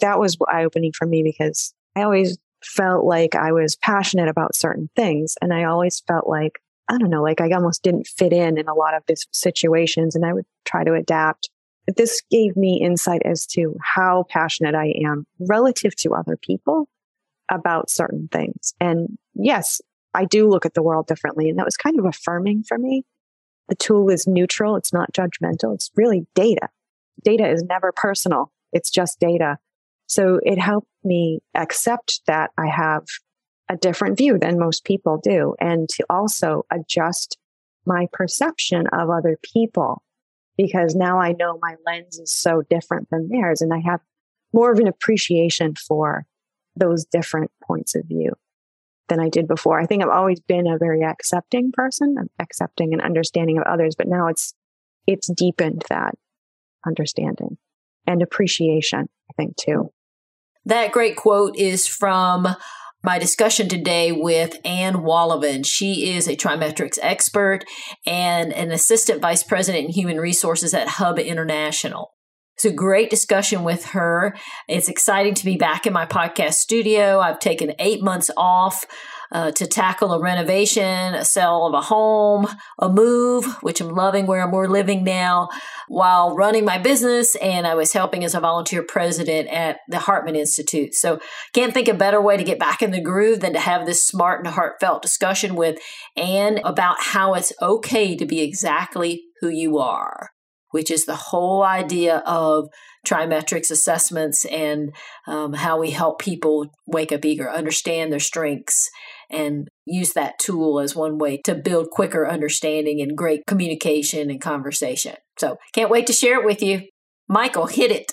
that was eye opening for me because I always felt like I was passionate about certain things. And I always felt like, I don't know, like I almost didn't fit in in a lot of these situations and I would try to adapt. But this gave me insight as to how passionate I am relative to other people about certain things. And yes, I do look at the world differently. And that was kind of affirming for me. The tool is neutral. It's not judgmental. It's really data. Data is never personal. It's just data. So it helped me accept that I have a different view than most people do and to also adjust my perception of other people because now I know my lens is so different than theirs and I have more of an appreciation for those different points of view than I did before. I think I've always been a very accepting person, um, accepting and understanding of others, but now it's it's deepened that understanding and appreciation, I think too. That great quote is from my discussion today with Anne Wallivan. She is a TriMetrix expert and an assistant vice president in human resources at Hub International. It's a great discussion with her. It's exciting to be back in my podcast studio. I've taken eight months off uh, to tackle a renovation, a sale of a home, a move, which I'm loving where we're living now, while running my business. And I was helping as a volunteer president at the Hartman Institute. So can't think a better way to get back in the groove than to have this smart and heartfelt discussion with Anne about how it's okay to be exactly who you are which is the whole idea of TriMetrix assessments and um, how we help people wake up eager, understand their strengths, and use that tool as one way to build quicker understanding and great communication and conversation. So, can't wait to share it with you. Michael, hit it.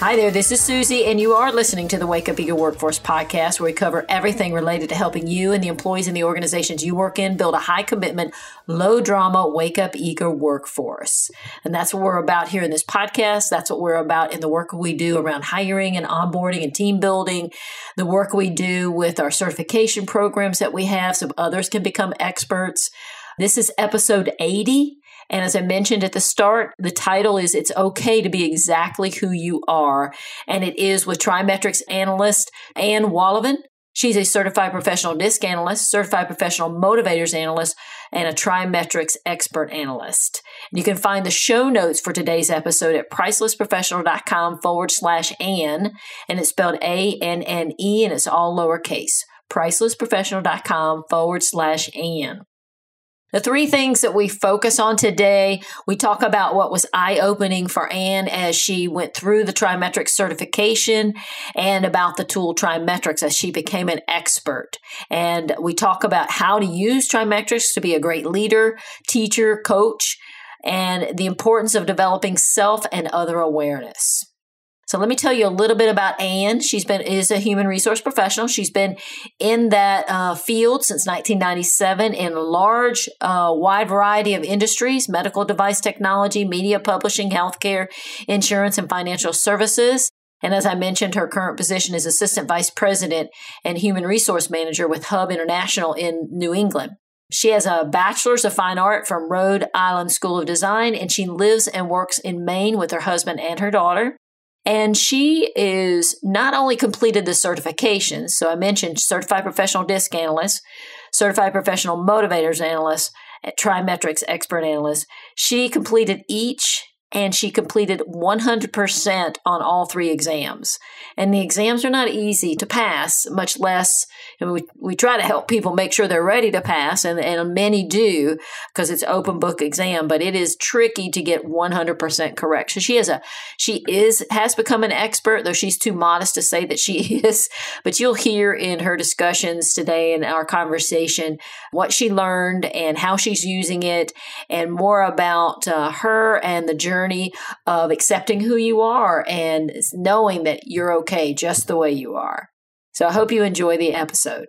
Hi there, this is Suzie, and you are listening to the Wake Up Eager Workforce podcast, where we cover everything related to helping you and the employees in the organizations you work in build a high commitment, low drama, wake up eager workforce. And that's what we're about here in this podcast. That's what we're about in the work we do around hiring and onboarding and team building, the work we do with our certification programs that we have so others can become experts. This is episode 80 and as I mentioned at the start, the title is It's Okay to Be Exactly Who You Are. And it is with TriMetrix analyst Anne Wallivan. She's a certified professional disc analyst, certified professional motivators analyst, and a TriMetrix expert analyst. You can find the show notes for today's episode at pricelessprofessional.com forward slash Anne, and it's spelled A N N E, and it's all lowercase. Pricelessprofessional.com forward slash Anne. The three things that we focus on today, we talk about what was eye opening for Anne as she went through the TriMetrix certification and about the tool TriMetrix as she became an expert. And we talk about how to use TriMetrix to be a great leader, teacher, coach, and the importance of developing self and other awareness. So let me tell you a little bit about Anne. She's been is a human resource professional. She's been in that uh, field since 1997 in a large, uh, wide variety of industries: medical device technology, media publishing, healthcare, insurance, and financial services. And as I mentioned, her current position is Assistant Vice President and Human Resource Manager with Hub International in New England. She has a bachelor's of fine art from Rhode Island School of Design, and she lives and works in Maine with her husband and her daughter. And she is not only completed the certifications, so I mentioned certified professional disc analyst, certified professional motivators analyst, TriMetrix expert analyst. She completed each and she completed 100% on all three exams. And the exams are not easy to pass, much less, and we, we try to help people make sure they're ready to pass, and, and many do because it's open book exam, but it is tricky to get 100% correct. So she is a, she is, has become an expert, though she's too modest to say that she is, but you'll hear in her discussions today in our conversation what she learned and how she's using it and more about uh, her and the journey journey of accepting who you are and knowing that you're okay just the way you are. So I hope you enjoy the episode.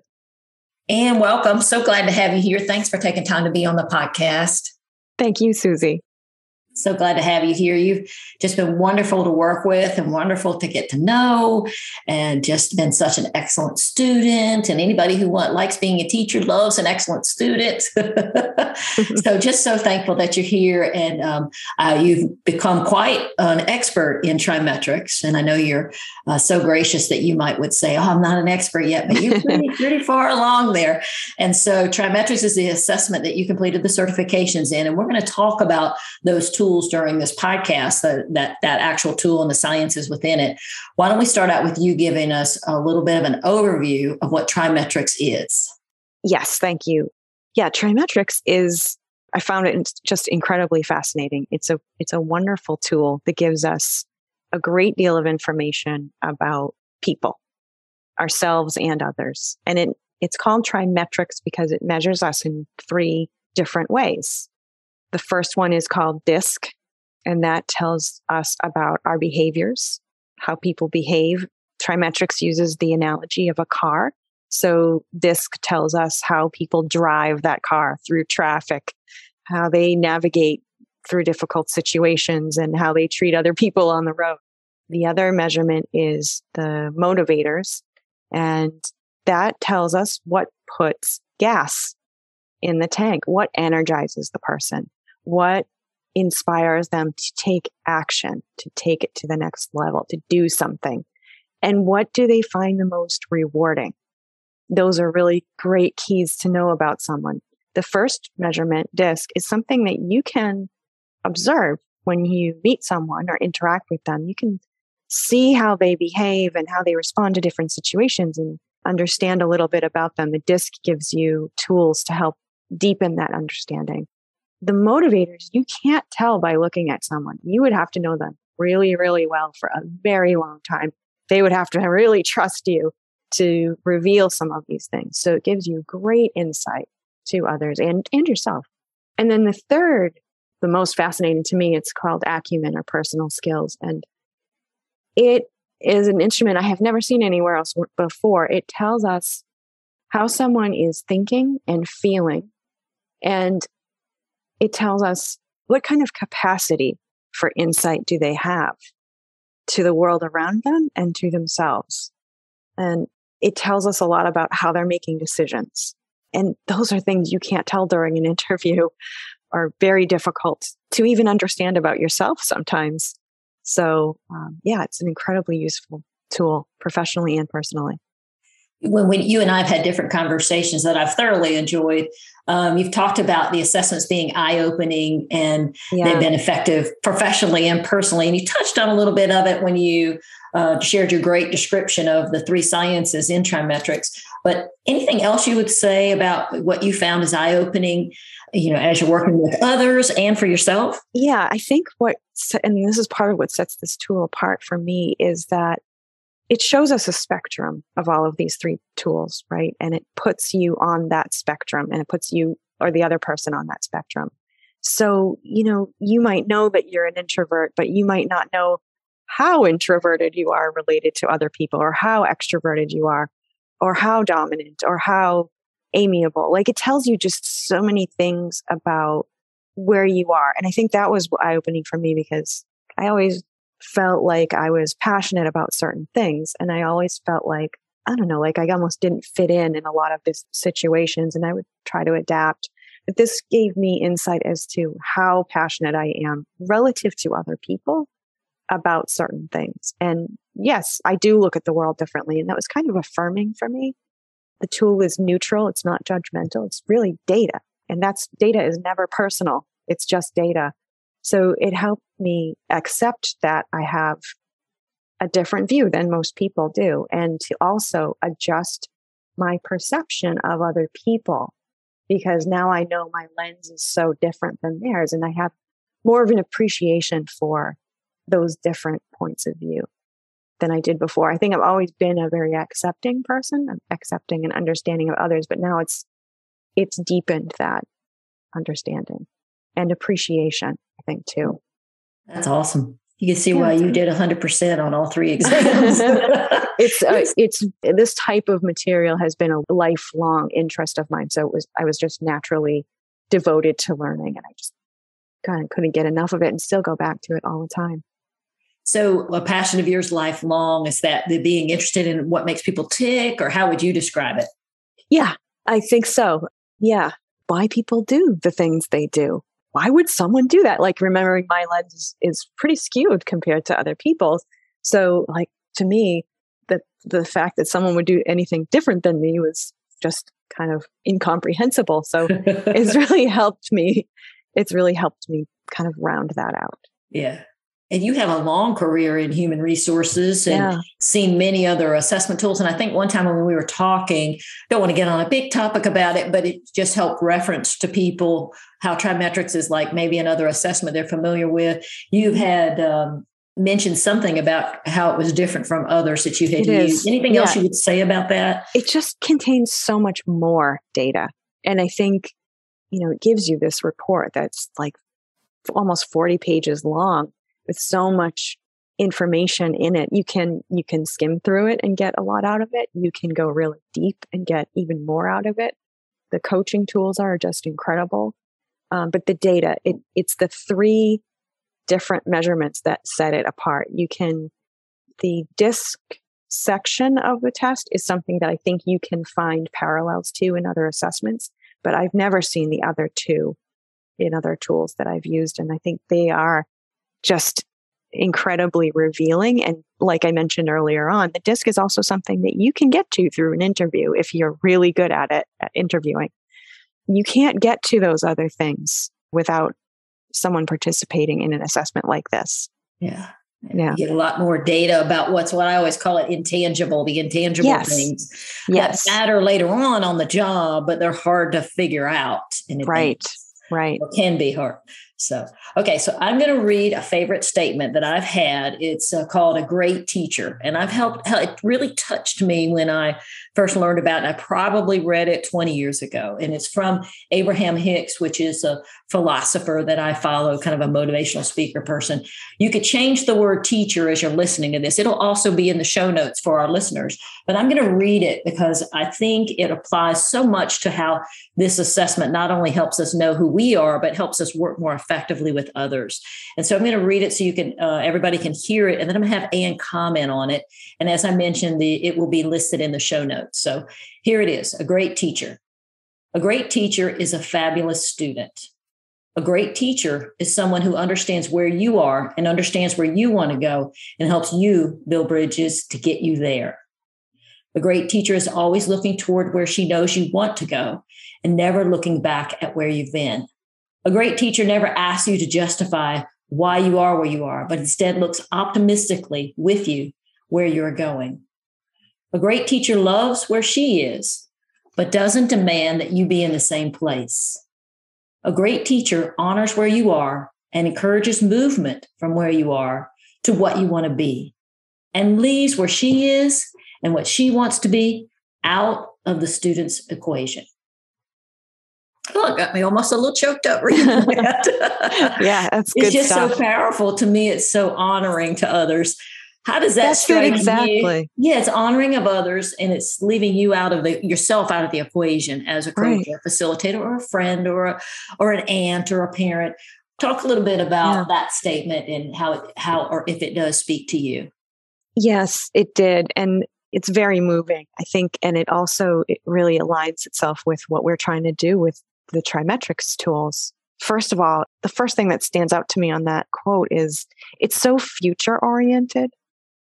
And welcome. So glad to have you here. Thanks for taking time to be on the podcast. Thank you, Suzie. So glad to have you here. You've just been wonderful to work with and wonderful to get to know, and just been such an excellent student. And anybody who want, likes being a teacher loves an excellent student. so just so thankful that you're here, and um, uh, you've become quite an expert in TriMetrix. And I know you're uh, so gracious that you might would say, "Oh, I'm not an expert yet," but you're pretty, pretty far along there. And so TriMetrix is the assessment that you completed the certifications in, and we're going to talk about those tools tools during this podcast, that, that, that actual tool and the sciences within it. Why don't we start out with you giving us a little bit of an overview of what TriMetrix is? Yes, thank you. Yeah, TriMetrix is I found it just incredibly fascinating. It's a it's a wonderful tool that gives us a great deal of information about people, ourselves and others. And it it's called TriMetrix because it measures us in three different ways. The first one is called DISC, and that tells us about our behaviors, how people behave. TriMetrix uses the analogy of a car. So DISC tells us how people drive that car through traffic, how they navigate through difficult situations, and how they treat other people on the road. The other measurement is the motivators, and that tells us what puts gas in the tank, what energizes the person what inspires them to take action, to take it to the next level, to do something? And what do they find the most rewarding? Those are really great keys to know about someone. The first measurement disc is something that you can observe when you meet someone or interact with them. You can see how they behave and how they respond to different situations and understand a little bit about them. The disc gives you tools to help deepen that understanding the motivators you can't tell by looking at someone. You would have to know them really, really well for a very long time. They would have to really trust you to reveal some of these things. So it gives you great insight to others and, and yourself. And then the third, the most fascinating to me, it's called acumen or personal skills. And it is an instrument I have never seen anywhere else before. It tells us how someone is thinking and feeling and it tells us what kind of capacity for insight do they have to the world around them and to themselves. And it tells us a lot about how they're making decisions. And those are things you can't tell during an interview are very difficult to even understand about yourself sometimes. So, um, yeah, it's an incredibly useful tool professionally and personally when, when you and I have had different conversations that I've thoroughly enjoyed, um, you've talked about the assessments being eye opening and yeah. they've been effective professionally and personally. And you touched on a little bit of it when you uh, shared your great description of the three sciences in TriMetrix. But anything else you would say about what you found as eye opening, you know, as you're working with others and for yourself? Yeah, I think what, and this is part of what sets this tool apart for me, is that it shows us a spectrum of all of these three tools, right? And it puts you on that spectrum and it puts you or the other person on that spectrum. So, you know, you might know that you're an introvert, but you might not know how introverted you are related to other people or how extroverted you are or how dominant or how amiable. Like it tells you just so many things about where you are. And I think that was eye opening for me because I always felt like I was passionate about certain things. And I always felt like, I don't know, like I almost didn't fit in in a lot of these situations and I would try to adapt. But this gave me insight as to how passionate I am relative to other people about certain things. And yes, I do look at the world differently. And that was kind of affirming for me. The tool is neutral. It's not judgmental. It's really data. And that's data is never personal. It's just data. So it helped me accept that I have a different view than most people do and to also adjust my perception of other people because now I know my lens is so different than theirs and I have more of an appreciation for those different points of view than I did before. I think I've always been a very accepting person, um, accepting and understanding of others, but now it's it's deepened that understanding and appreciation, I think too. That's awesome. You can see why you did 100% on all three exams. it's uh, it's this type of material has been a lifelong interest of mine. So it was I was just naturally devoted to learning and I just kind of couldn't get enough of it and still go back to it all the time. So, a passion of yours lifelong is that the being interested in what makes people tick, or how would you describe it? Yeah, I think so. Yeah, why people do the things they do. Why would someone do that? Like, remembering my lens is, is pretty skewed compared to other people's. So, like, to me, that the fact that someone would do anything different than me was just kind of incomprehensible. So, it's really helped me. It's really helped me kind of round that out. Yeah and you have a long career in human resources and yeah. seen many other assessment tools. And I think one time when we were talking, don't want to get on a big topic about it, but it just helped reference to people how TriMetrix is like maybe another assessment they're familiar with. You've had um, mentioned something about how it was different from others that you had it used. Is. Anything yeah. else you would say about that? It just contains so much more data. And I think, you know, it gives you this report that's like almost 40 pages long with so much information in it you can you can skim through it and get a lot out of it. You can go really deep and get even more out of it. The coaching tools are just incredible. Um, but the data it, it's the three different measurements that set it apart. You can the disc section of the test is something that i think you can find parallels to in other assessments but i've never seen the other two in other tools that i've used and i think they are just incredibly revealing. And like I mentioned earlier on, the disc is also something that you can get to through an interview if you're really good at it, at interviewing. You can't get to those other things without someone participating in an assessment like this. Yeah. Yeah. You get a lot more data about what's what I always call it intangible, the intangible yes. things yes. that matter later on on the job, but they're hard to figure out. And right. Right. Or can be hard. So, okay, so I'm going to read a favorite statement that I've had. It's uh, called a great teacher. And I've helped, it really touched me when I first learned about it. I probably read it 20 years ago. And it's from Abraham Hicks, which is a philosopher that I follow, kind of a motivational speaker person. You could change the word teacher as you're listening to this. It'll also be in the show notes for our listeners. But I'm going to read it because I think it applies so much to how this assessment not only helps us know who we are, but helps us work more effectively with others. And so I'm going to read it so you can uh, everybody can hear it, and then I'm going to have Anne comment on it. And as I mentioned, the it will be listed in the show notes. So here it is: a great teacher. A great teacher is a fabulous student. A great teacher is someone who understands where you are and understands where you want to go and helps you build bridges to get you there. A great teacher is always looking toward where she knows you want to go and never looking back at where you've been. A great teacher never asks you to justify why you are where you are, but instead looks optimistically with you where you're going. A great teacher loves where she is, but doesn't demand that you be in the same place. A great teacher honors where you are and encourages movement from where you are to what you want to be and leaves where she is and what she wants to be out of the student's equation. Oh, it got me almost a little choked up reading that. yeah, that's It's just stuff. so powerful to me. It's so honoring to others. How does that That's strike exactly. you? Yeah, it's honoring of others and it's leaving you out of the yourself out of the equation as a coach right. or a facilitator or a friend or a, or an aunt or a parent. Talk a little bit about yeah. that statement and how it, how or if it does speak to you. Yes, it did. And it's very moving, I think, and it also it really aligns itself with what we're trying to do with the TriMetrix tools. First of all, the first thing that stands out to me on that quote is it's so future oriented,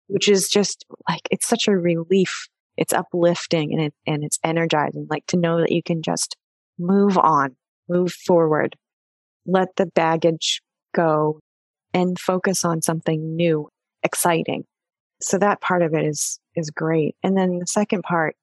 which is just like, it's such a relief. It's uplifting and it, and it's energizing, like to know that you can just move on, move forward, let the baggage go and focus on something new, exciting. So that part of it is, is great. And then the second part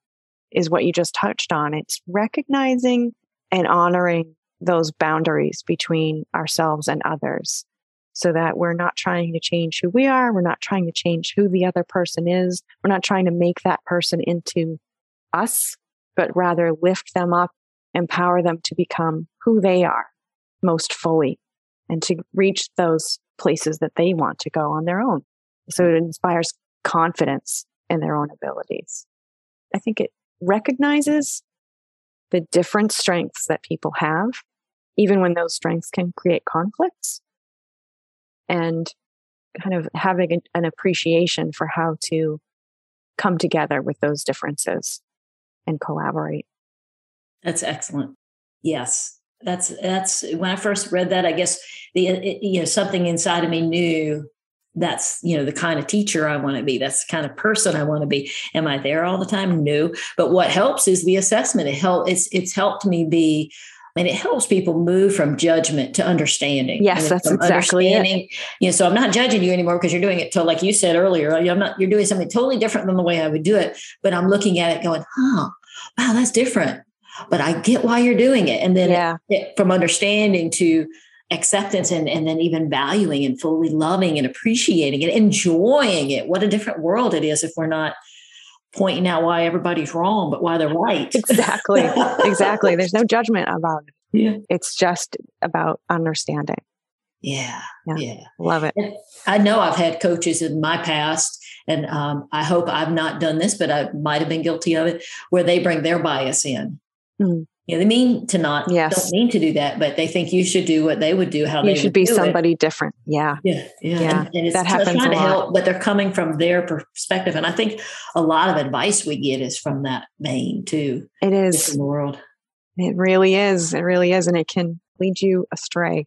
is what you just touched on. It's recognizing and honoring those boundaries between ourselves and others so that we're not trying to change who we are. We're not trying to change who the other person is. We're not trying to make that person into us, but rather lift them up, empower them to become who they are most fully and to reach those places that they want to go on their own. So it inspires confidence in their own abilities. I think it recognizes the different strengths that people have, even when those strengths can create conflicts and kind of having an appreciation for how to come together with those differences and collaborate. That's excellent. Yes. That's that's when I first read that I guess the uh, it, you know something inside of me knew that's you know the kind of teacher I want to be. That's the kind of person I want to be. Am I there all the time? No. But what helps is the assessment. It help it's it's helped me be and it helps people move from judgment to understanding. Yes, that's exactly it. You know, so I'm not judging you anymore because you're doing it to, like you said earlier. I'm not. You're doing something totally different than the way I would do it, but I'm looking at it, going, "Huh, wow, that's different." But I get why you're doing it, and then yeah. it, from understanding to acceptance and, and then even valuing and fully loving and appreciating it, enjoying it. What a different world it is if we're not pointing out why everybody's wrong, but why they're right. Exactly. exactly. There's no judgment about it. Yeah. It's just about understanding. Yeah. Yeah. yeah. Love it. I know I've had coaches in my past, and um, I hope I've not done this, but I might have been guilty of it, where they bring their bias in. Mm. You know, they mean to not, yes. don't mean to do that, but they think you should do what they would do, how you they should be somebody it. different. Yeah. Yeah. Yeah. yeah. And, and it's that happens trying to help, but they're coming from their perspective. And I think a lot of advice we get is from that vein too. It is in the world. It really is. It really is. And it can lead you astray.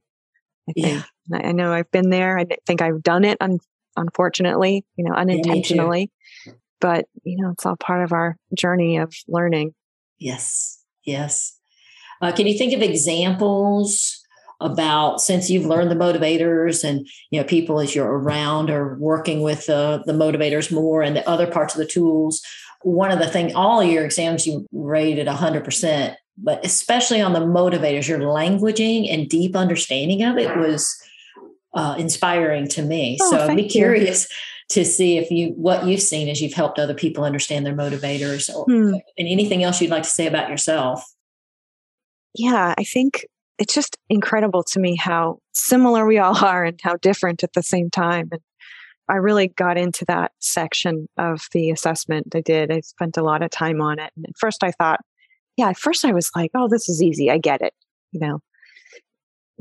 I think. Yeah. I know I've been there. I think I've done it, un- unfortunately, you know, unintentionally. Yeah, but, you know, it's all part of our journey of learning. Yes. Yes. Uh, can you think of examples about since you've learned the motivators and you know people as you're around or working with uh, the motivators more and the other parts of the tools? One of the things, all your exams you rated 100%, but especially on the motivators, your languaging and deep understanding of it was uh, inspiring to me. Oh, so I'd be curious to see if you what you've seen as you've helped other people understand their motivators or hmm. and anything else you'd like to say about yourself. Yeah i think it's just incredible to me how similar we all are and how different at the same time and i really got into that section of the assessment i did. I spent a lot of time on it and at first i thought yeah at first i was like oh this is easy. I get it you know?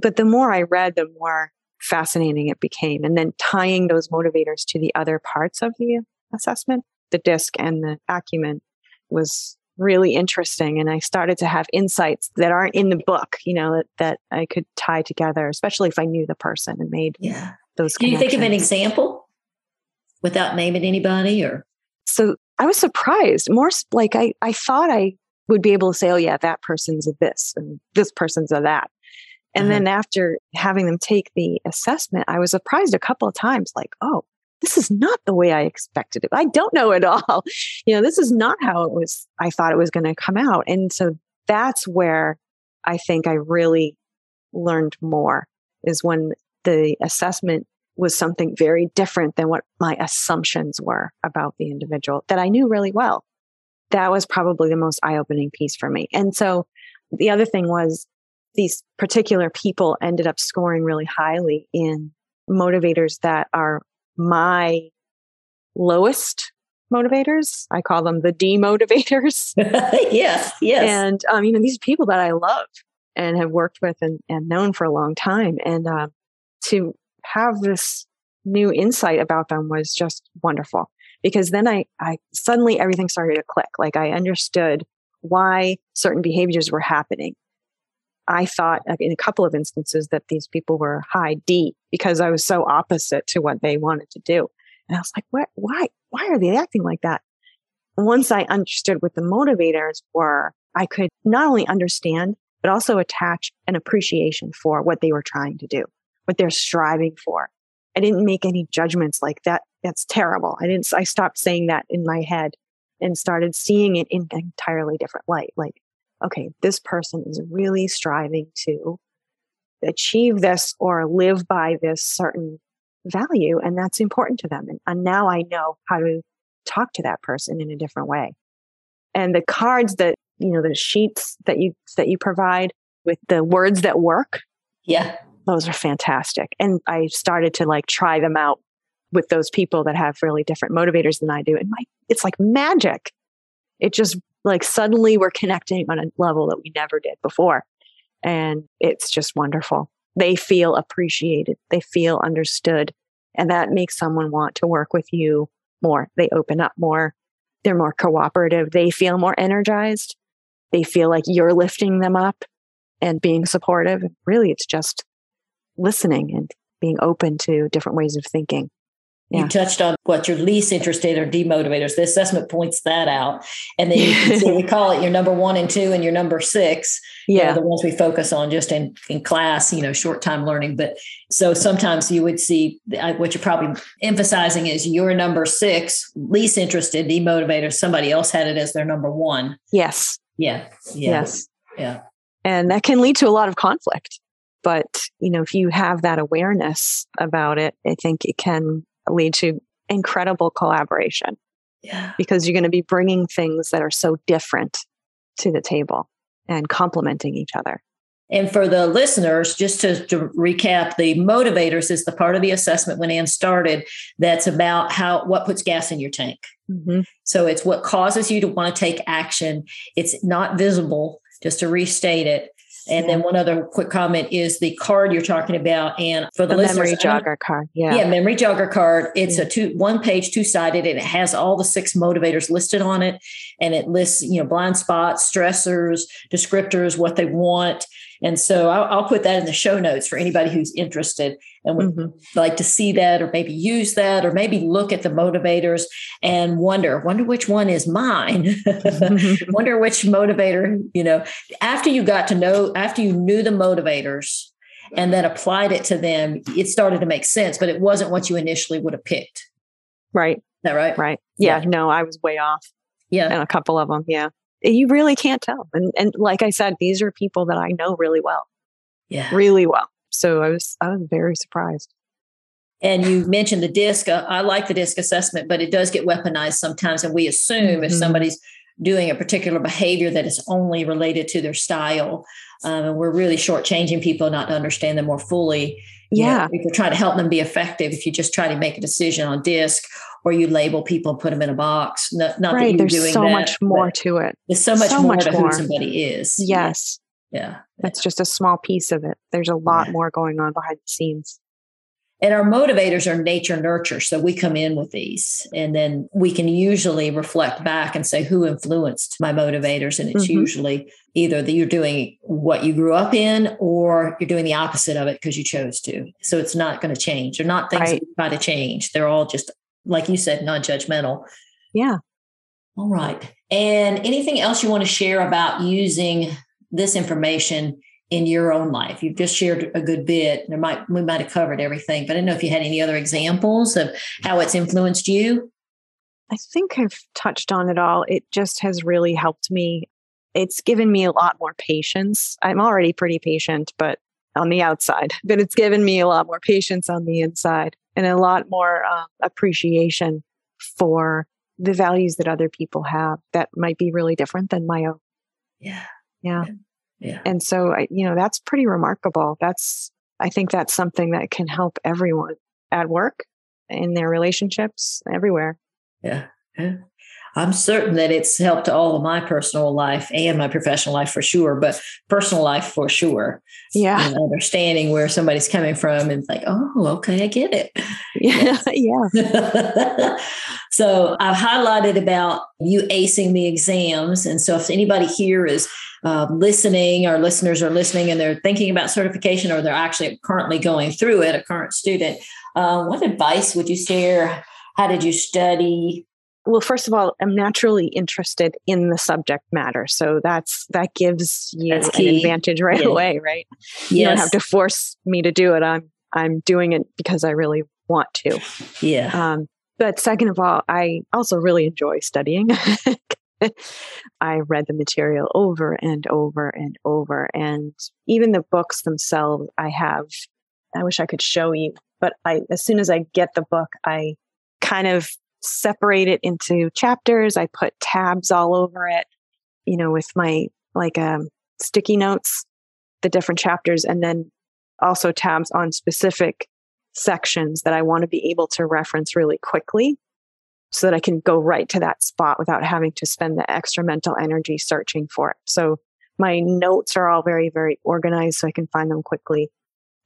But the more i read the more fascinating it became. And then tying those motivators to the other parts of the assessment, the disc and the acumen was really interesting. And I started to have insights that aren't in the book, you know, that, that I could tie together, especially if I knew the person and made yeah. those Can you think of an example without naming anybody or? So I was surprised more like I, I thought I would be able to say, oh yeah, that person's a this and this person's a that. And uh-huh. then after having them take the assessment, I was surprised a couple of times, like, oh, this is not the way I expected it. I don't know at all. You know, this is not how it was, I thought it was going to come out. And so that's where I think I really learned more is when the assessment was something very different than what my assumptions were about the individual that I knew really well. That was probably the most eye opening piece for me. And so the other thing was these particular people ended up scoring really highly in motivators that are my lowest motivators. I call them the demotivators. yes, yes. And um, you know, these people that I love and have worked with and, and known for a long time. And uh, to have this new insight about them was just wonderful because then I, I suddenly everything started to click. Like I understood why certain behaviors were happening I thought uh, in a couple of instances that these people were high D because I was so opposite to what they wanted to do. And I was like, what, why, why are they acting like that? once I understood what the motivators were, I could not only understand, but also attach an appreciation for what they were trying to do, what they're striving for. I didn't make any judgments like that. That's terrible. I didn't, I stopped saying that in my head and started seeing it in an entirely different light. Like, okay, this person is really striving to achieve this or live by this certain value, and that's important to them. And, and now I know how to talk to that person in a different way. And the cards that, you know, the sheets that you, that you provide with the words that work. Yeah. those are fantastic. And I started to like try them out with those people that have really different motivators than I do. And my, it's like magic. It just like suddenly we're connecting on a level that we never did before. And it's just wonderful. They feel appreciated. They feel understood. And that makes someone want to work with you more. They open up more. They're more cooperative. They feel more energized. They feel like you're lifting them up and being supportive. Really, it's just listening and being open to different ways of thinking. Yeah. You touched on what your least interested or demotivators. The assessment points that out. And then you can see we call it your number one and two and your number six. Yeah. You know, the ones we focus on just in, in class, you know, short time learning. But so sometimes you would see what you're probably emphasizing is your number six, least interested, demotivator. Somebody else had it as their number one. Yes. Yeah. yeah. Yes. Yeah. And that can lead to a lot of conflict. But, you know, if you have that awareness about it, I think it can lead to incredible collaboration. Yeah. Because you're going to be bringing things that are so different to the table and complementing each other. And for the listeners, just to, to, recap, the motivators is the part of the assessment when Anne started that's about how what puts gas in your tank. Mm-hmm. So it's what causes you to want to take action. It's not visible, just to restate it. And then one other quick comment is the card you're talking about, and for the, the memory jogger card, yeah, yeah, memory jogger card. It's yeah. a two one page, two sided, and it has all the six motivators listed on it, and it lists you know blind spots, stressors, descriptors, what they want, and so I'll, I'll, put that in the show notes for anybody who's interested and would mm-hmm. like to see that or maybe use that or maybe look at the motivators and wonder, wonder which one is mine. wonder which motivator, you know, after you got to know, after you knew the motivators and then applied it to them, it started to make sense, but it wasn't what you initially would have picked. Right. Is that right? Right. Yeah, yeah. No, I was way off. Yeah. And a couple of them. Yeah you really can't tell. And and like I said, these are people that I know really well. Yeah. Really well. So I was I was very surprised. And you mentioned the DISC. Uh, I like the DISC assessment, but it does get weaponized sometimes. And we assume mm-hmm. if somebody's doing a particular behavior that is only related to their style, um, and we're really shortchanging people not to understand them more fully. Yeah. You know, if you're trying to help them be effective, if you just try to make a decision on DISC or you label people and put them in a box. Not, not right. that you're doing that. There's so that, much more to it. There's so much so more much to more. who somebody is. Yes. Yeah. That's just a small piece of it. There's a lot yeah. more going on behind the scenes. And our motivators are nature nurture. So we come in with these and then we can usually reflect back and say, who influenced my motivators? And it's mm-hmm. usually either that you're doing what you grew up in or you're doing the opposite of it because you chose to. So it's not going to change. They're not things right. that try to change. They're all just like you said, non judgmental. Yeah. All right. And anything else you want to share about using this information in your own life? You've just shared a good bit. There might we might have covered everything, but I don't know if you had any other examples of how it's influenced you. I think I've touched on it all. It just has really helped me. It's given me a lot more patience. I'm already pretty patient, but on the outside, but it's given me a lot more patience on the inside and a lot more uh, appreciation for the values that other people have that might be really different than my own. Yeah. Yeah. Yeah. And so, I, you know, that's pretty remarkable. That's, I think that's something that can help everyone at work, in their relationships, everywhere. Yeah. yeah. I'm certain that it's helped all of my personal life and my professional life for sure, but personal life for sure. Yeah. And understanding where somebody's coming from and like, oh, okay, I get it. Yeah. yeah. so I've highlighted about you acing the exams. And so if anybody here is uh, listening, our listeners are listening and they're thinking about certification or they're actually currently going through it, a current student, uh, what advice would you share? How did you study? well first of all i'm naturally interested in the subject matter so that's that gives you an advantage right yeah. away right yes. you don't have to force me to do it i'm i'm doing it because i really want to yeah um, but second of all i also really enjoy studying i read the material over and over and over and even the books themselves i have i wish i could show you but i as soon as i get the book i kind of separate it into chapters. I put tabs all over it, you know, with my like um, sticky notes, the different chapters. And then also tabs on specific sections that I want to be able to reference really quickly so that I can go right to that spot without having to spend the extra mental energy searching for it. So my notes are all very, very organized so I can find them quickly.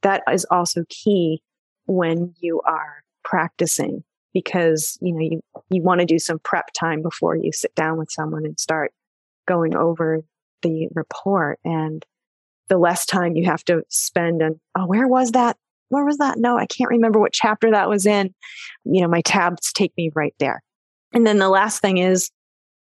That is also key when you are practicing because, you know, you, you want to do some prep time before you sit down with someone and start going over the report and the less time you have to spend on, oh, where was that? Where was that? No, I can't remember what chapter that was in. You know, my tabs take me right there. And then the last thing is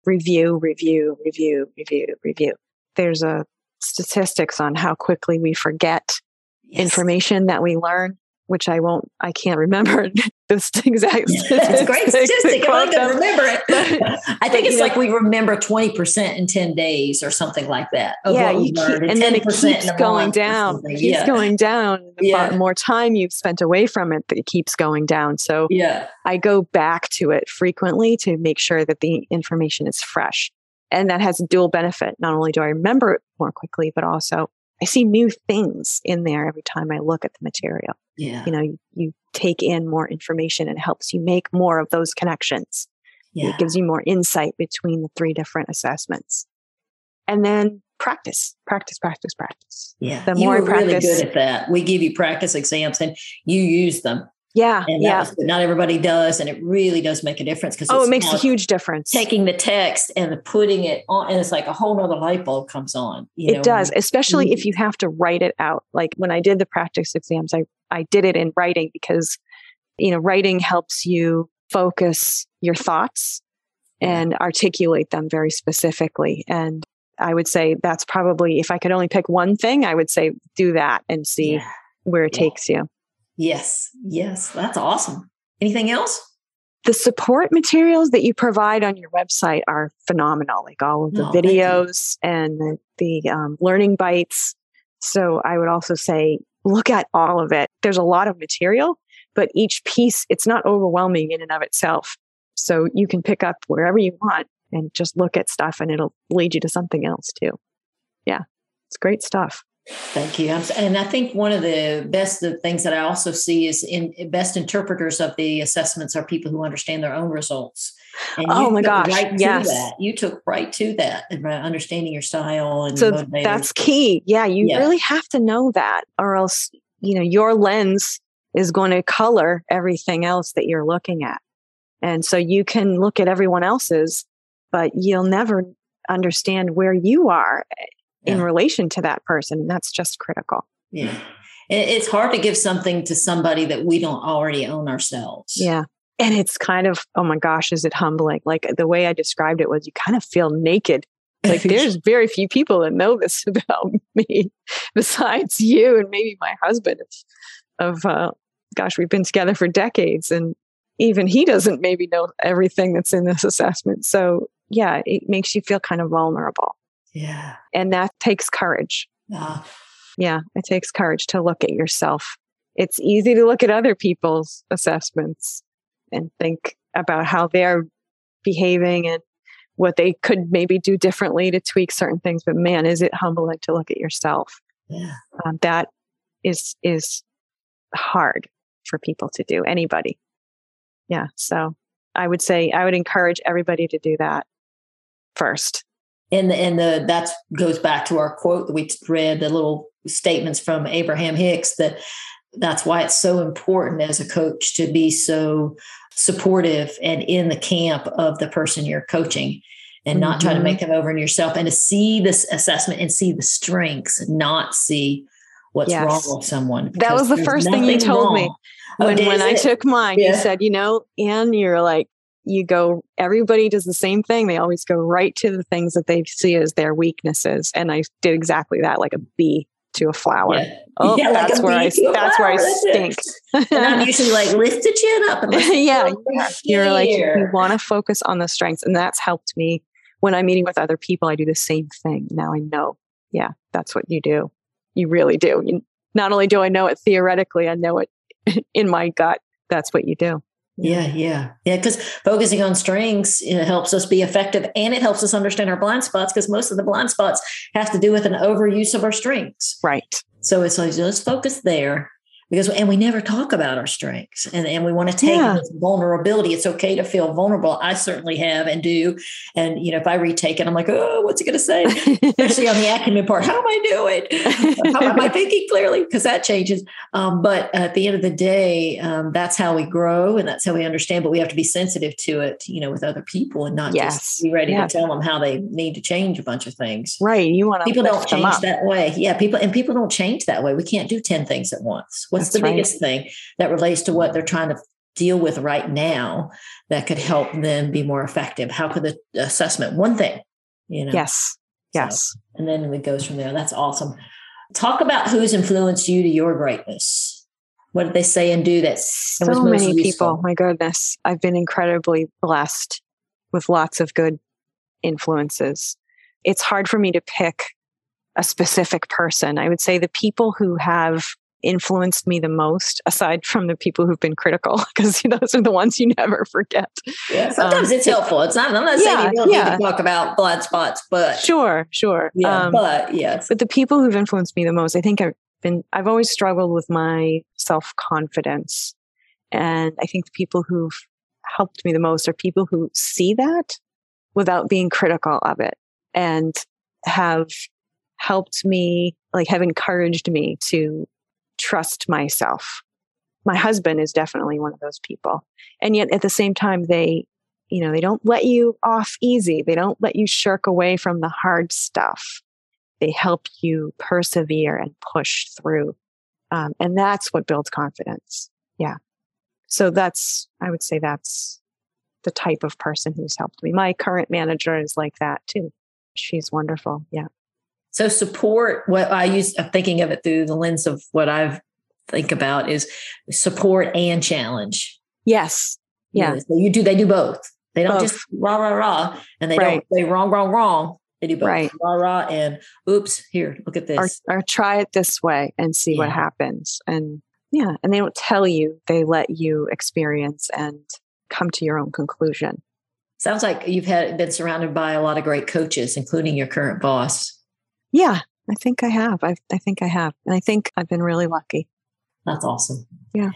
review, review, review, review, review. There's a statistics on how quickly we forget yes. information that we learn which I won't, I can't remember this exact. It's a great statistic. I'm going to remember it. I think it's like we remember 20% in 10 days or something like that. yeah. You keep, and, and then it keeps going down. It keeps yeah. going down. The yeah. more time you've spent away from it, it keeps going down. So yeah, I go back to it frequently to make sure that the information is fresh. And that has a dual benefit. Not only do I remember it more quickly, but also I see new things in there every time I look at the material. Yeah. You know, you, you take in more information and it helps you make more of those connections. Yeah. It gives you more insight between the three different assessments. And then practice, practice, practice, practice. Yeah. The more you were practice, really good at that. We give you practice exams and you use them. Yeah. And yeah. Was, not everybody does. And it really does make a difference because oh, it makes a huge difference. Taking the text and putting it on, and it's like a whole nother light bulb comes on. it know? does, especially if you have to write it out. Like when I did the practice exams, I, I did it in writing because, you know, writing helps you focus your thoughts and articulate them very specifically. And I would say that's probably, if I could only pick one thing, I would say do that and see yeah. where it yeah. takes you. Yes, yes, that's awesome. Anything else? The support materials that you provide on your website are phenomenal, like all of the oh, videos and the, the um, learning bites. So I would also say look at all of it. There's a lot of material, but each piece, it's not overwhelming in and of itself. So you can pick up wherever you want and just look at stuff and it'll lead you to something else too. Yeah, it's great stuff. Thank you. And I think one of the best the things that I also see is in best interpreters of the assessments are people who understand their own results. And oh my gosh! Right yes, that. you took right to that, and understanding your style and so that's key. Yeah, you yeah. really have to know that, or else you know your lens is going to color everything else that you're looking at, and so you can look at everyone else's, but you'll never understand where you are yeah. in relation to that person. And that's just critical. Yeah. It's hard to give something to somebody that we don't already own ourselves. Yeah. And it's kind of, oh my gosh, is it humbling? Like the way I described it was you kind of feel naked. Like there's very few people that know this about me besides you and maybe my husband of, uh, gosh, we've been together for decades and even he doesn't maybe know everything that's in this assessment. So yeah, it makes you feel kind of vulnerable. Yeah. And that takes courage. Yeah. Yeah. It takes courage to look at yourself. It's easy to look at other people's assessments and think about how they're behaving and what they could maybe do differently to tweak certain things. But man, is it humbling to look at yourself? Yeah. Um, that is, is hard for people to do, anybody. Yeah. So I would say I would encourage everybody to do that first and the, and the that goes back to our quote that we read the little statements from abraham hicks that that's why it's so important as a coach to be so supportive and in the camp of the person you're coaching and not mm-hmm. try to make them over in yourself and to see this assessment and see the strengths not see what's yes. wrong with someone. That was the first thing you told wrong. me when, oh, when I took mine. Yeah. You said, you know, Anne, you're like, you go everybody does the same thing. They always go right to the things that they see as their weaknesses. And i did exactly that like a bee to a flower. Yeah. oh yeah, that's, like where I, that's where i that's where i stink. And i'm usually like lift the chin up and yeah. you're like you want to focus on the strengths. And that's helped me. When i'm meeting with other people i do the same thing. Now i know. Yeah that's what you do. You really do. You, not only do i know it theoretically i know it in my gut. That's what you do yeah, yeah, yeah. Because focusing on strengths you know, helps us be effective, and it helps us understand our blind spots. Because most of the blind spots have to do with an overuse of our strengths. Right. So it's like, let's focus there because and we never talk about our strengths and, and we want to take yeah. vulnerability. It's okay to feel vulnerable. I certainly have and do. And you know if i retake it i'm like oh what's he going to say? Especially on the acumen part. How am i doing? How am i thinking clearly? Because that changes. Um, but at the end of the day um, that's how we grow and that's how we understand but we have to be sensitive to it you know with other people and not yes. just be ready yeah. to tell them how they need to change a bunch of things. Right you want to people don't change that way. Yeah people and people don't change that way. We can't do 10 things at once What's That's the biggest thing that relates to what they're trying to deal with right now that could help them be more effective? How could the assessment, one thing, you know? Yes. Yes. So, and then it goes from there. That's awesome. Talk about who's influenced you to your greatness. What did they say and do that so many useful? people? My goodness, I've been incredibly blessed with lots of good influences. It's hard for me to pick a specific person. I would say the people who have influenced me the most, aside from the people who've been critical, because those are the ones you never forget. Yeah, sometimes um, it's helpful. It's not. I'm not saying yeah, you don't yeah. need to talk about blind spots, but sure, sure. Yeah, um, but yes. But the people who've influenced me the most, I think I've been. I've always struggled with my self confidence, and I think the people who've helped me the most are people who see that without being critical of it and have helped me like have encouraged me to trust myself. My husband is definitely one of those people. And yet at the same time, they, you know, they don't let you off easy. They don't let you shirk away from the hard stuff. They help you persevere and push through. Um, and that's what builds confidence. Yeah. So that's, I would say that's the type of person who's helped me. My current manager is like that too. She's wonderful. Yeah. So support what I use I'm thinking of it through the lens of what I've think about is support and challenge. Yes. Yeah. You, so you do they do both. They don't both. just rah rah rah and they right. don't say wrong, wrong, wrong. They do both. Right. Rah rah and oops, here, look at this. Or, or try it this way and see yeah. what happens. And yeah, and they don't tell you, they let you experience and come to your own conclusion. Sounds like you've had been surrounded by a lot of great coaches, including your current boss. Yeah, I think I have. I, I think I have. And I think I've been really lucky. That's awesome. Yeah.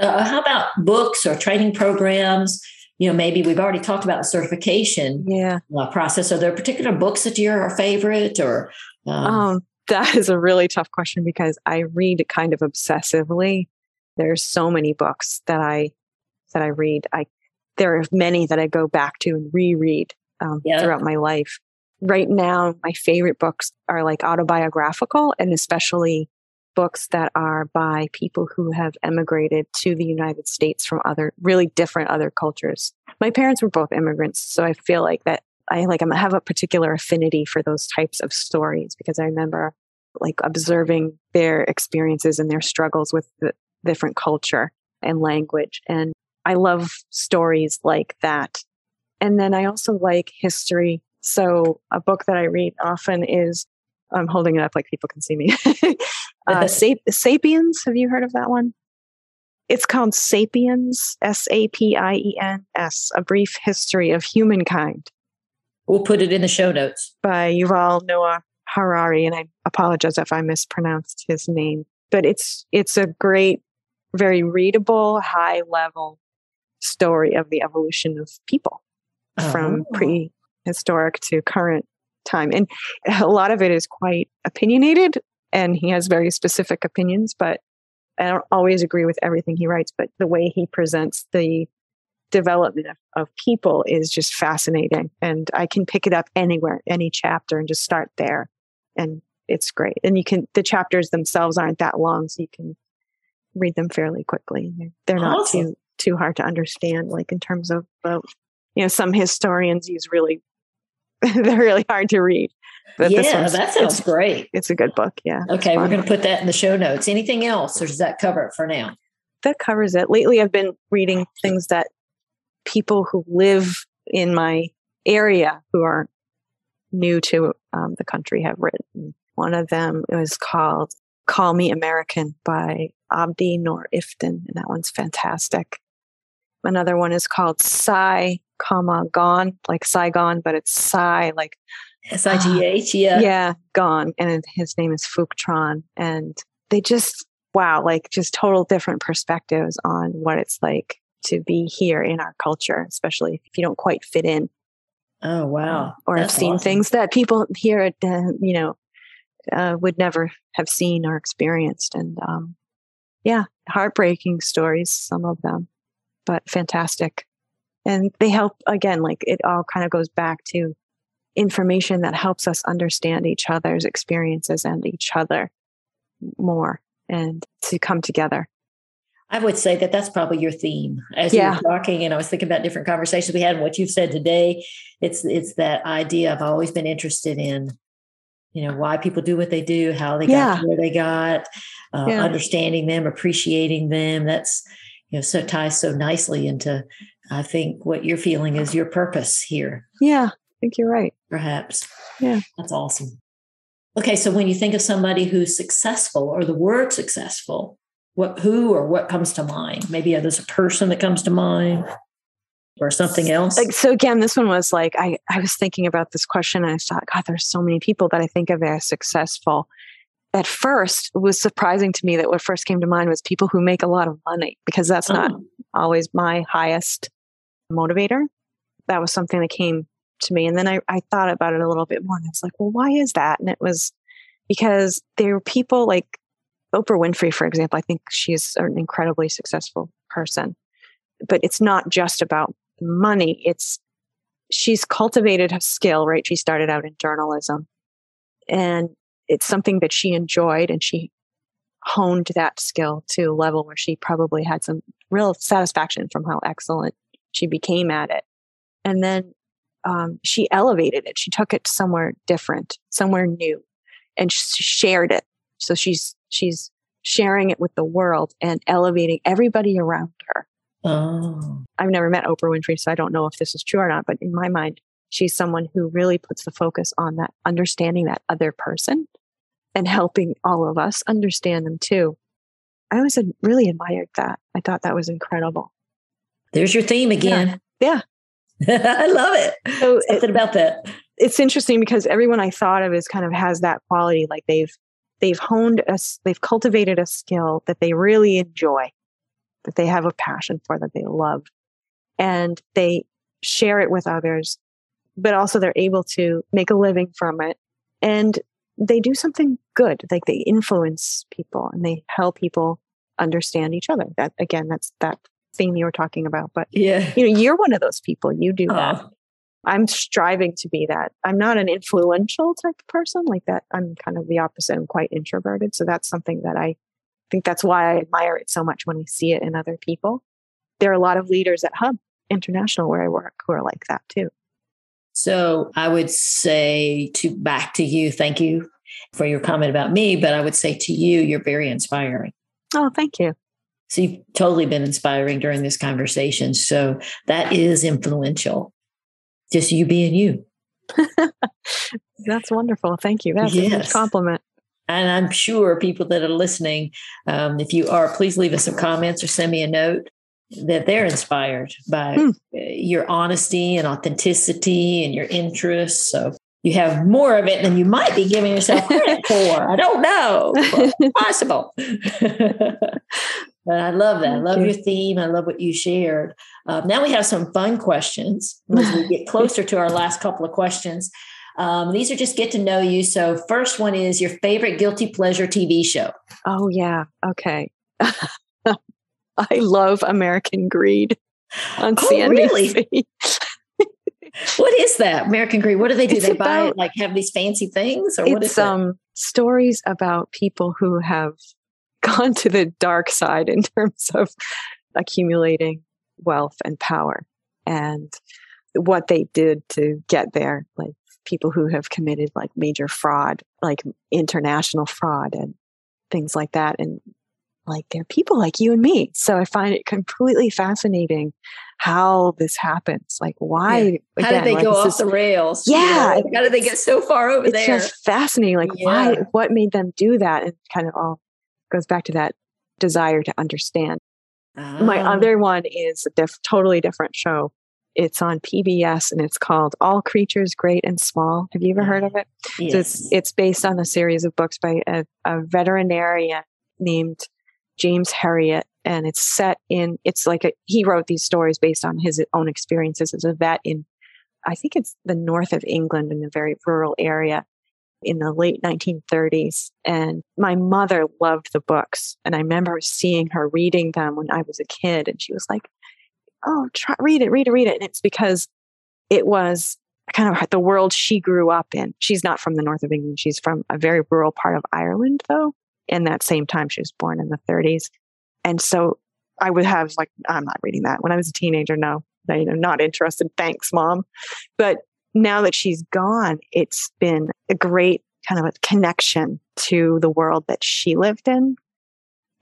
Uh, how about books or training programs? You know, maybe we've already talked about the certification yeah. Uh, process. Are there particular books that you're a favorite or? Um, um, that is a really tough question because I read kind of obsessively. There's so many books that I that I read. I there are many that I go back to and reread um, yeah. throughout my life right now, my favorite books are like autobiographical and especially books that are by people who have emigrated to the United States from other really different other cultures. My parents were both immigrants, so I feel like that I like I have a particular affinity for those types of stories because I remember like observing their experiences and their struggles with the different culture and language and I love stories like that. And then I also like history so a book that I read often is I'm holding it up like people can see me. uh, Sap- Sapiens. Have you heard of that one? It's called Sapiens, S A P I E N S, A Brief History of Humankind. We'll put it in the show notes. By Yuval Noah Harari, and I apologize if I mispronounced his name. But it's it's a great, very readable, high level story of the evolution of people oh. from pre historic to current time. And a lot of it is quite opinionated and he has very specific opinions, but I don't always agree with everything he writes, but the way he presents the development of, of people is just fascinating. And I can pick it up anywhere, any chapter and just start there. And it's great. And you can, the chapters themselves aren't that long, so you can read them fairly quickly. They're not awesome. too, too hard to understand, like in terms of, uh, you know, some historians use really they're really hard to read. But yeah, that sounds great. It's a good book. Yeah. Okay, we're going to put that in the show notes. Anything else, or does that cover it for now? That covers it. Lately, I've been reading things that people who live in my area who are new to um, the country have written. One of them is called "Call Me American" by Abdi Nor Iftin, and that one's fantastic. Another one is called "Sigh, comma gone, like Saigon, but it's Sigh, like S I G H, yeah. Yeah, gone. And his name is Phuc Tran. And they just, wow, like just total different perspectives on what it's like to be here in our culture, especially if you don't quite fit in. Oh, wow. or have seen awesome. things that people here, at, uh, you know, uh, would never have seen or experienced. And um, yeah, heartbreaking stories, some of them, but fantastic. And they help, again, like it all kind of goes back to information that helps us understand each other's experiences and each other more and to come together. I would say that that's probably your theme as Yeah. you were talking. And I was thinking about different conversations we had and what you've said today. It's it's that idea I've always been interested in, you know, why people do what they do, how they Yeah. got where they got, uh, Yeah. understanding them, appreciating them. That's you know so ties so nicely into. I think what you're feeling is your purpose here, Yeah, I think you're right. perhaps. Yeah. that's awesome. Okay, so when you think of somebody who's successful or the word successful, what who or what comes to mind? Maybe there's a person that comes to mind or something else. like so again this one was like i i was thinking about this question and i thought god there's so many people that i think of as successful at first it was surprising to me that what first came to mind was people who make a lot of money because that's not Oh, always my highest motivator. That was something that came to me and then I, I thought about it a little bit more and i was like well why is that? And it was because there were people like oprah winfrey for example i think she's an incredibly successful person but it's not just about money it's she's cultivated a skill right? She started out in journalism and it's something that she enjoyed and she honed that skill to a level where she probably had some real satisfaction from how excellent she became at it and then um, she elevated it she took it somewhere different somewhere new and she shared it so she's she's sharing it with the world and elevating everybody around her oh, I've never met Oprah Winfrey, so I don't know if this is true or not. But in my mind, she's someone who really puts the focus on that understanding that other person and helping all of us understand them too. I always really admired that. I thought that was incredible. There's your theme again. Yeah. I love it. So it- about that. it's interesting because everyone I thought of is kind of has that quality. Like they've they've honed us, they've cultivated a skill that they really enjoy, that they have a passion for, that they love, and they share it with others. But also, they're able to make a living from it, and they do something good. Like they influence people and they help people understand each other. That again, that's that theme you were talking about. But Yeah. you know, you're one of those people. You do that. Oh, I'm striving to be that. I'm not an influential type of person like that. I'm kind of the opposite. I'm quite introverted. So that's something that I think that's why I admire it so much when I see it in other people. There are a lot of leaders at Hub International where I work who are like that too. So I would say to back to you, thank you for your comment about me, but I would say to you, you're very inspiring. Oh, thank you. So you've totally been inspiring during this conversation. So that is influential. Just you being you. That's wonderful. Thank you. That's a huge compliment. And I'm sure people that are listening, um, if you are, please leave us some comments or send me a note that they're inspired by Hmm. your honesty and authenticity and your interests. So you have more of it than you might be giving yourself credit for. I don't know. possible. but I love that. I love you. your theme. I love what you shared. Um, now we have some fun questions as we get closer to our last couple of questions. Um, these are just get to know you. So, first one is your favorite guilty pleasure TV show. Oh, yeah. Okay. I love American Greed on Oh, CNBC. really? What is that? American Greed. What do they do? It's they buy it like have these fancy things, or what is it? um stories about people who have gone to the dark side in terms of accumulating wealth and power and what they did to get there like people who have committed like major fraud like international fraud and things like that and like they're people like you and me so i find it completely fascinating how this happens like why How again, did they like, go off is- the rails? Yeah. You know, how did they get so far over there? it's there? just fascinating like why what made them do that and kind of all goes back to that desire to understand my Ah. other one is a diff- totally different show It's on PBS and it's called All Creatures Great and Small. Have you ever heard of it? Yes. So it's, it's based on a series of books by a, a veterinarian named James Herriot. And it's set in, it's like a, he wrote these stories based on his own experiences as a vet in, I think it's the north of England in a very rural area in the late 1930s. And my mother loved the books. And I remember seeing her reading them when I was a kid. And she was like, Oh, try, read it, read it, read it. And it's because it was kind of the world she grew up in. She's not from the north of England. She's from a very rural part of Ireland, though. In that same time, she was born in the 30s. And so I would have like, I'm not reading that. When I was a teenager, no, know, not interested. Thanks, mom. But now that she's gone, it's been a great kind of a connection to the world that she lived in.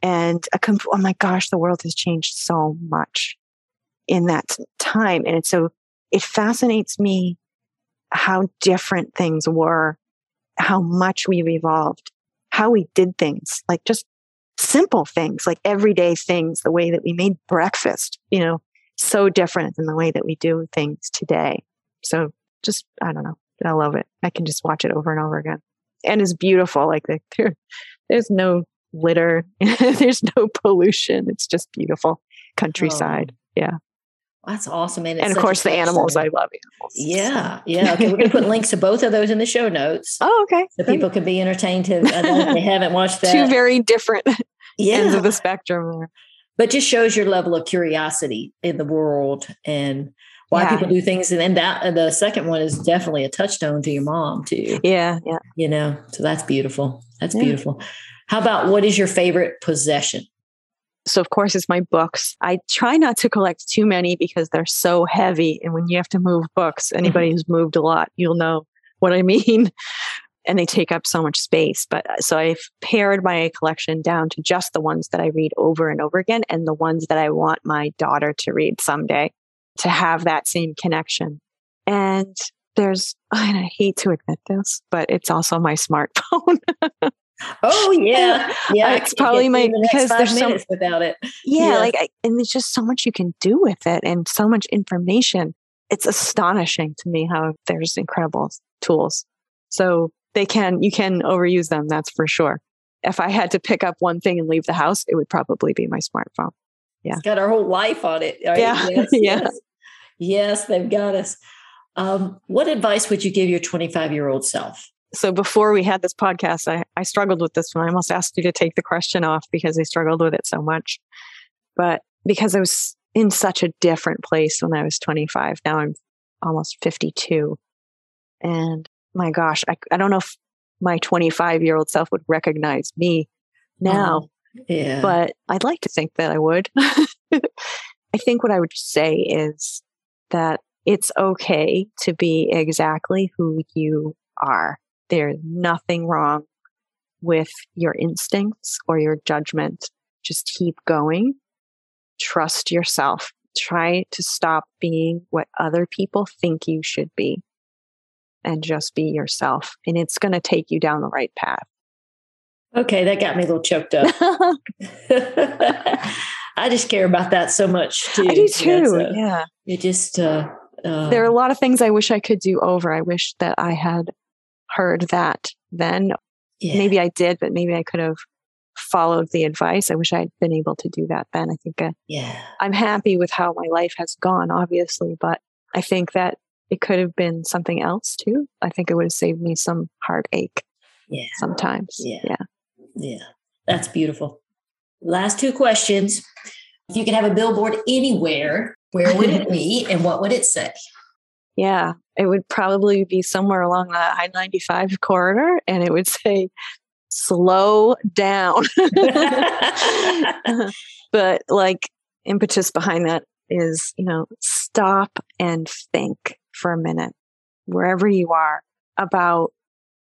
And a comp- oh my gosh, the world has changed so much in that time. And it's so it fascinates me how different things were, how much we've evolved, how we did things, like just simple things, like everyday things, the way that we made breakfast, you know, so different than the way that we do things today. So just, I don't know. I love it. I can just watch it over and over again. And it's beautiful. Like the, there, there's no litter. there's no pollution. It's just beautiful countryside. Oh. Yeah. That's awesome. And, and of course, the animals. I love animals. Yeah. Yeah. Okay. We're going to put links to both of those in the show notes. Oh, okay. So Great. people can be entertained to, I know they haven't watched that. Two very different yeah. ends of the spectrum. But just shows your level of curiosity in the world and why yeah. people do things. And then that, the second one is definitely a touchstone to your mom, too. Yeah. Yeah. You know, so that's beautiful. That's yeah. beautiful. How about what is your favorite possession? So, of course, it's my books. I try not to collect too many because they're so heavy. And when you have to move books, mm-hmm. anybody who's moved a lot, you'll know what I mean. and they take up so much space. But uh, so I've pared my collection down to just the ones that I read over and over again and the ones that I want my daughter to read someday to have that same connection. And there's, and I hate to admit this, but it's also my smartphone. Oh yeah, yeah. It's probably my the because there's so, without it. Yeah, yeah, like I, and there's just so much you can do with it, and so much information. It's astonishing to me how there's incredible tools. So they can you can overuse them. That's for sure. If I had to pick up one thing and leave the house, it would probably be my smartphone. Yeah, it's got our whole life on it. Right? Yeah, yes, yeah. Yes. Yes, they've got us. Um, what advice would you give your 25 year old self? so before we had this podcast, I, I struggled with this one. I almost asked you to take the question off because I struggled with it so much. But because I was in such a different place when I was 25, now I'm almost 52. And my gosh, I, I don't know if my 25 year old self would recognize me now. Oh, yeah. But I'd like to think that I would. I think what I would say is that it's okay to be exactly who you are. There's nothing wrong with your instincts or your judgment. Just keep going. Trust yourself. Try to stop being what other people think you should be and just be yourself. And it's going to take you down the right path. Okay, that got me a little choked up. I just care about that so much too. I do too. So yeah. You just, uh, uh, there are a lot of things I wish I could do over. I wish that I had heard that then. Yeah. Maybe I did, but maybe I could have followed the advice. I wish I had been able to do that then. I think uh, yeah. I'm happy with how my life has gone, obviously, but I think that it could have been something else too. I think it would have saved me some heartache. Yeah. Sometimes. Yeah. Yeah. Yeah. That's beautiful. Last two questions. If you could have a billboard anywhere, where would it be and what would it say? Yeah, it would probably be somewhere along the I 95 corridor and it would say, slow down. but like impetus behind that is, you know, stop and think for a minute, wherever you are, about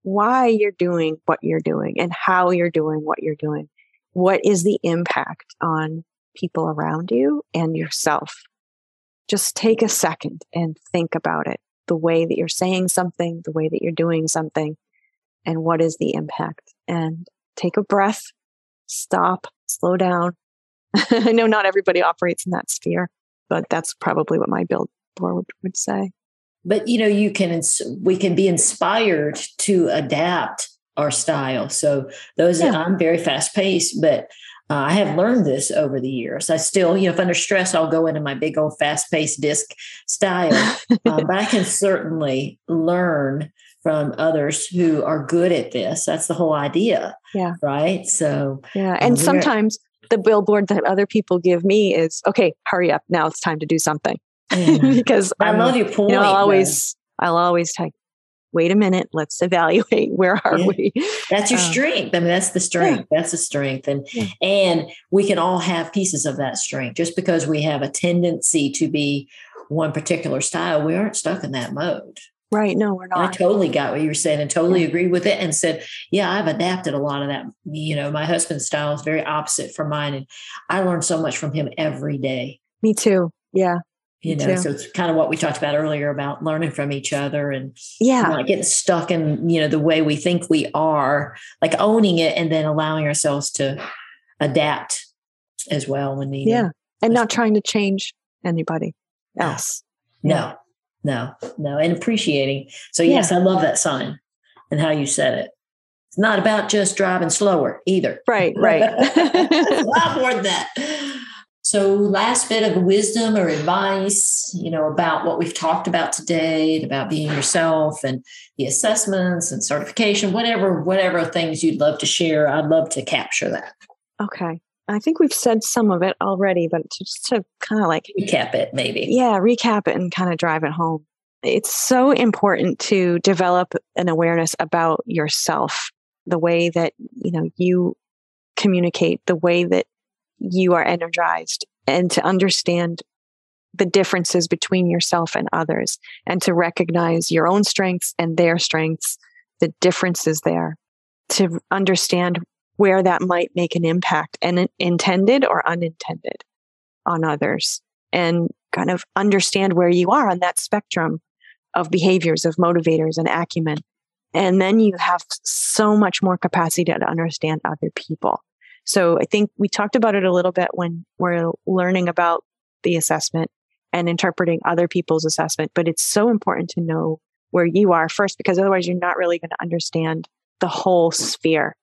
why you're doing what you're doing and how you're doing what you're doing. What is the impact on people around you and yourself? just take a second and think about it the way that you're saying something, the way that you're doing something, and what is the impact. And take a breath, stop, slow down. I know not everybody operates in that sphere, but that's probably what my build board would say. But you know, you can we can be inspired to adapt our style. So those yeah. I'm very fast paced, but uh, I have learned this over the years. I still, you know, if under stress, I'll go into my big old fast paced DISC style, uh, but I can certainly learn from others who are good at this. That's the whole idea. Yeah. Right. So, yeah. And sometimes the billboard that other people give me is okay, hurry up. Now it's time to do something. Mm. because I I'm, love your point. You know, I'll always, I'll always take, wait a minute, let's evaluate where are yeah. we? That's your um, strength. I mean, that's the strength. Yeah. That's the strength. And yeah. and we can all have pieces of that strength. Just because we have a tendency to be one particular style, we aren't stuck in that mode. Right. No, we're not. I totally got what you were saying and totally yeah. agreed with it and said, yeah, I've adapted a lot of that. You know, my husband's style is very opposite from mine. And I learn so much from him every day. Me too. Yeah. You know, so it's kind of what we talked about earlier about learning from each other and yeah, not getting stuck in, you know, the way we think we are, like owning it and then allowing ourselves to adapt as well when needed. Yeah. And not trying to change anybody else. No no, no, and appreciating. So yes, yeah. I love that sign and how you said it. It's not about just driving slower either. Right, right. a lot more than that. So, last bit of wisdom or advice, you know, about what we've talked about today, about being yourself and the assessments and certification, whatever, whatever things you'd love to share, I'd love to capture that. Okay. I think we've said some of it already, but just to kind of like recap it, maybe. Yeah, recap it and kind of drive it home. It's so important to develop an awareness about yourself, the way that, you know, you communicate, the way that you are energized, and to understand the differences between yourself and others, and to recognize your own strengths and their strengths, the differences there, to understand where that might make an impact and intended or unintended on others and kind of understand where you are on that spectrum of behaviors of motivators and acumen. And then you have so much more capacity to understand other people so i think we talked about it a little bit when we're learning about the assessment and interpreting other people's assessment but it's so important to know where you are first because otherwise you're not really going to understand the whole sphere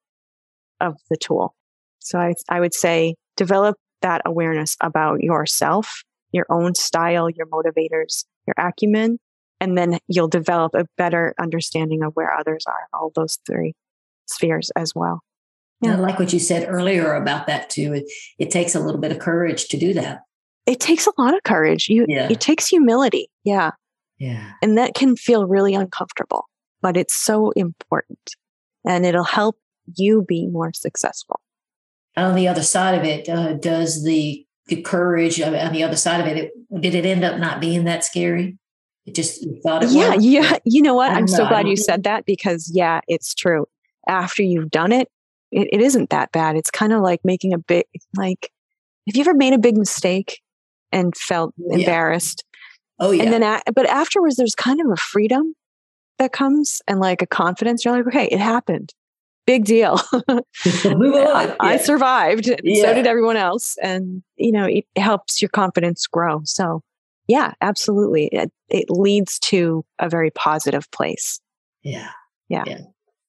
of the tool. So I, I would say develop that awareness about yourself, your own style, your motivators, your acumen, and then you'll develop a better understanding of where others are, all those three spheres as well. Yeah. I like what you said earlier about that too. It, it takes a little bit of courage to do that. It takes a lot of courage. You, yeah. It takes humility. Yeah. Yeah. And that can feel really uncomfortable, but it's so important. And it'll help you be more successful. On the other side of it, uh, does the, the courage on the other side of it, it, did it end up not being that scary? It just thought it yeah, was? yeah. You know what? I'm know. so glad you said that because yeah, it's true. After you've done it, it, it isn't that bad. It's kind of like making a big like. Have you ever made a big mistake and felt yeah. embarrassed? Oh yeah. And then, but afterwards, there's kind of a freedom that comes and like a confidence. You're like, okay, it happened big deal. Move I, I, survived. Yeah. So did everyone else. And, you know, it helps your confidence grow. So, yeah, absolutely. It, it leads to a very positive place. Yeah. Yeah. Yeah.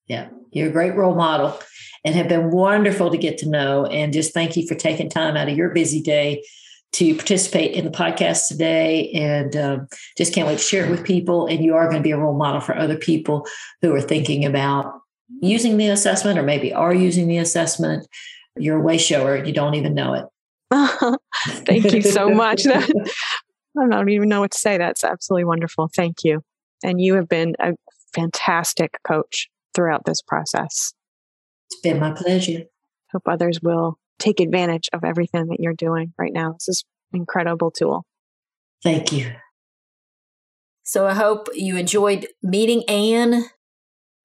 Yeah. You're a great role model and have been wonderful to get to know. And just thank you for taking time out of your busy day to participate in the podcast today. And um, just can't wait to share it with people. And you are going to be a role model for other people who are thinking about using the assessment or maybe are using the assessment, you're a way shower you don't even know it. Thank you so much. I don't even know what to say. That's absolutely wonderful. Thank you. And you have been a fantastic coach throughout this process. It's been my pleasure. Hope others will take advantage of everything that you're doing right now. This is an incredible tool. Thank you. So I hope you enjoyed meeting Anne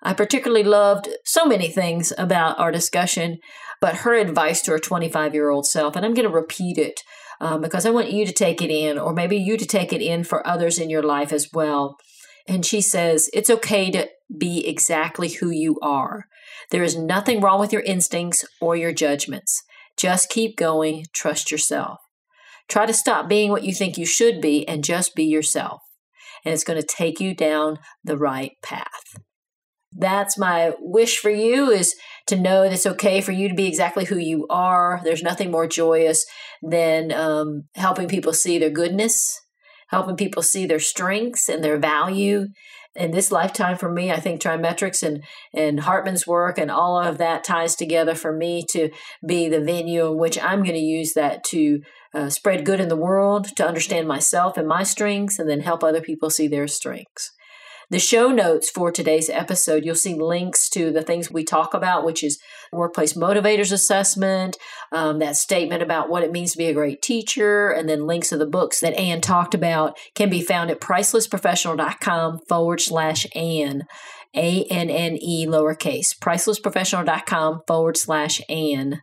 I particularly loved so many things about our discussion, but her advice to her 25 year old self, and I'm going to repeat it um, because I want you to take it in, or maybe you to take it in for others in your life as well. And she says, It's okay to be exactly who you are. There is nothing wrong with your instincts or your judgments. Just keep going, trust yourself. Try to stop being what you think you should be and just be yourself. And it's going to take you down the right path. That's my wish for you is to know that it's okay for you to be exactly who you are. There's nothing more joyous than um, helping people see their goodness, helping people see their strengths and their value. In this lifetime for me, I think TriMetrix and, and Hartman's work and all of that ties together for me to be the venue in which I'm going to use that to uh, spread good in the world, to understand myself and my strengths, and then help other people see their strengths. The show notes for today's episode, you'll see links to the things we talk about, which is workplace motivators assessment, um, that statement about what it means to be a great teacher, and then links to the books that Anne talked about can be found at pricelessprofessional.com forward slash Anne. A N N E lowercase, pricelessprofessional.com forward slash Anne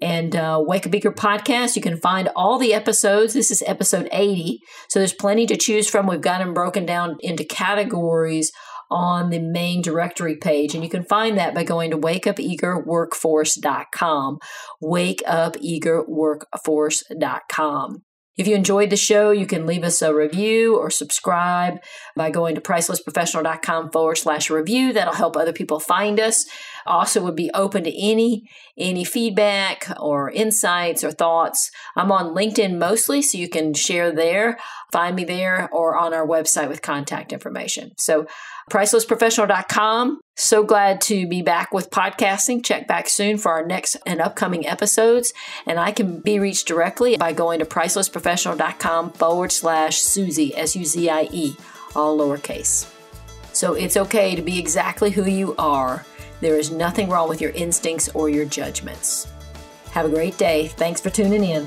and uh, Wake Up Eager podcast. You can find all the episodes. This is episode 80. So there's plenty to choose from. We've got them broken down into categories on the main directory page. And you can find that by going to wakeupeagerworkforce.com. Wakeupeagerworkforce.com. If you enjoyed the show, you can leave us a review or subscribe by going to pricelessprofessional.com forward slash review. That'll help other people find us. Also would be open to any any feedback or insights or thoughts. I'm on LinkedIn mostly, so you can share there, find me there, or on our website with contact information. So pricelessprofessional.com. So glad to be back with podcasting. Check back soon for our next and upcoming episodes. And I can be reached directly by going to pricelessprofessional.com forward slash Suzie, S U Z I E, all lowercase. So it's okay to be exactly who you are. There is nothing wrong with your instincts or your judgments. Have a great day. Thanks for tuning in.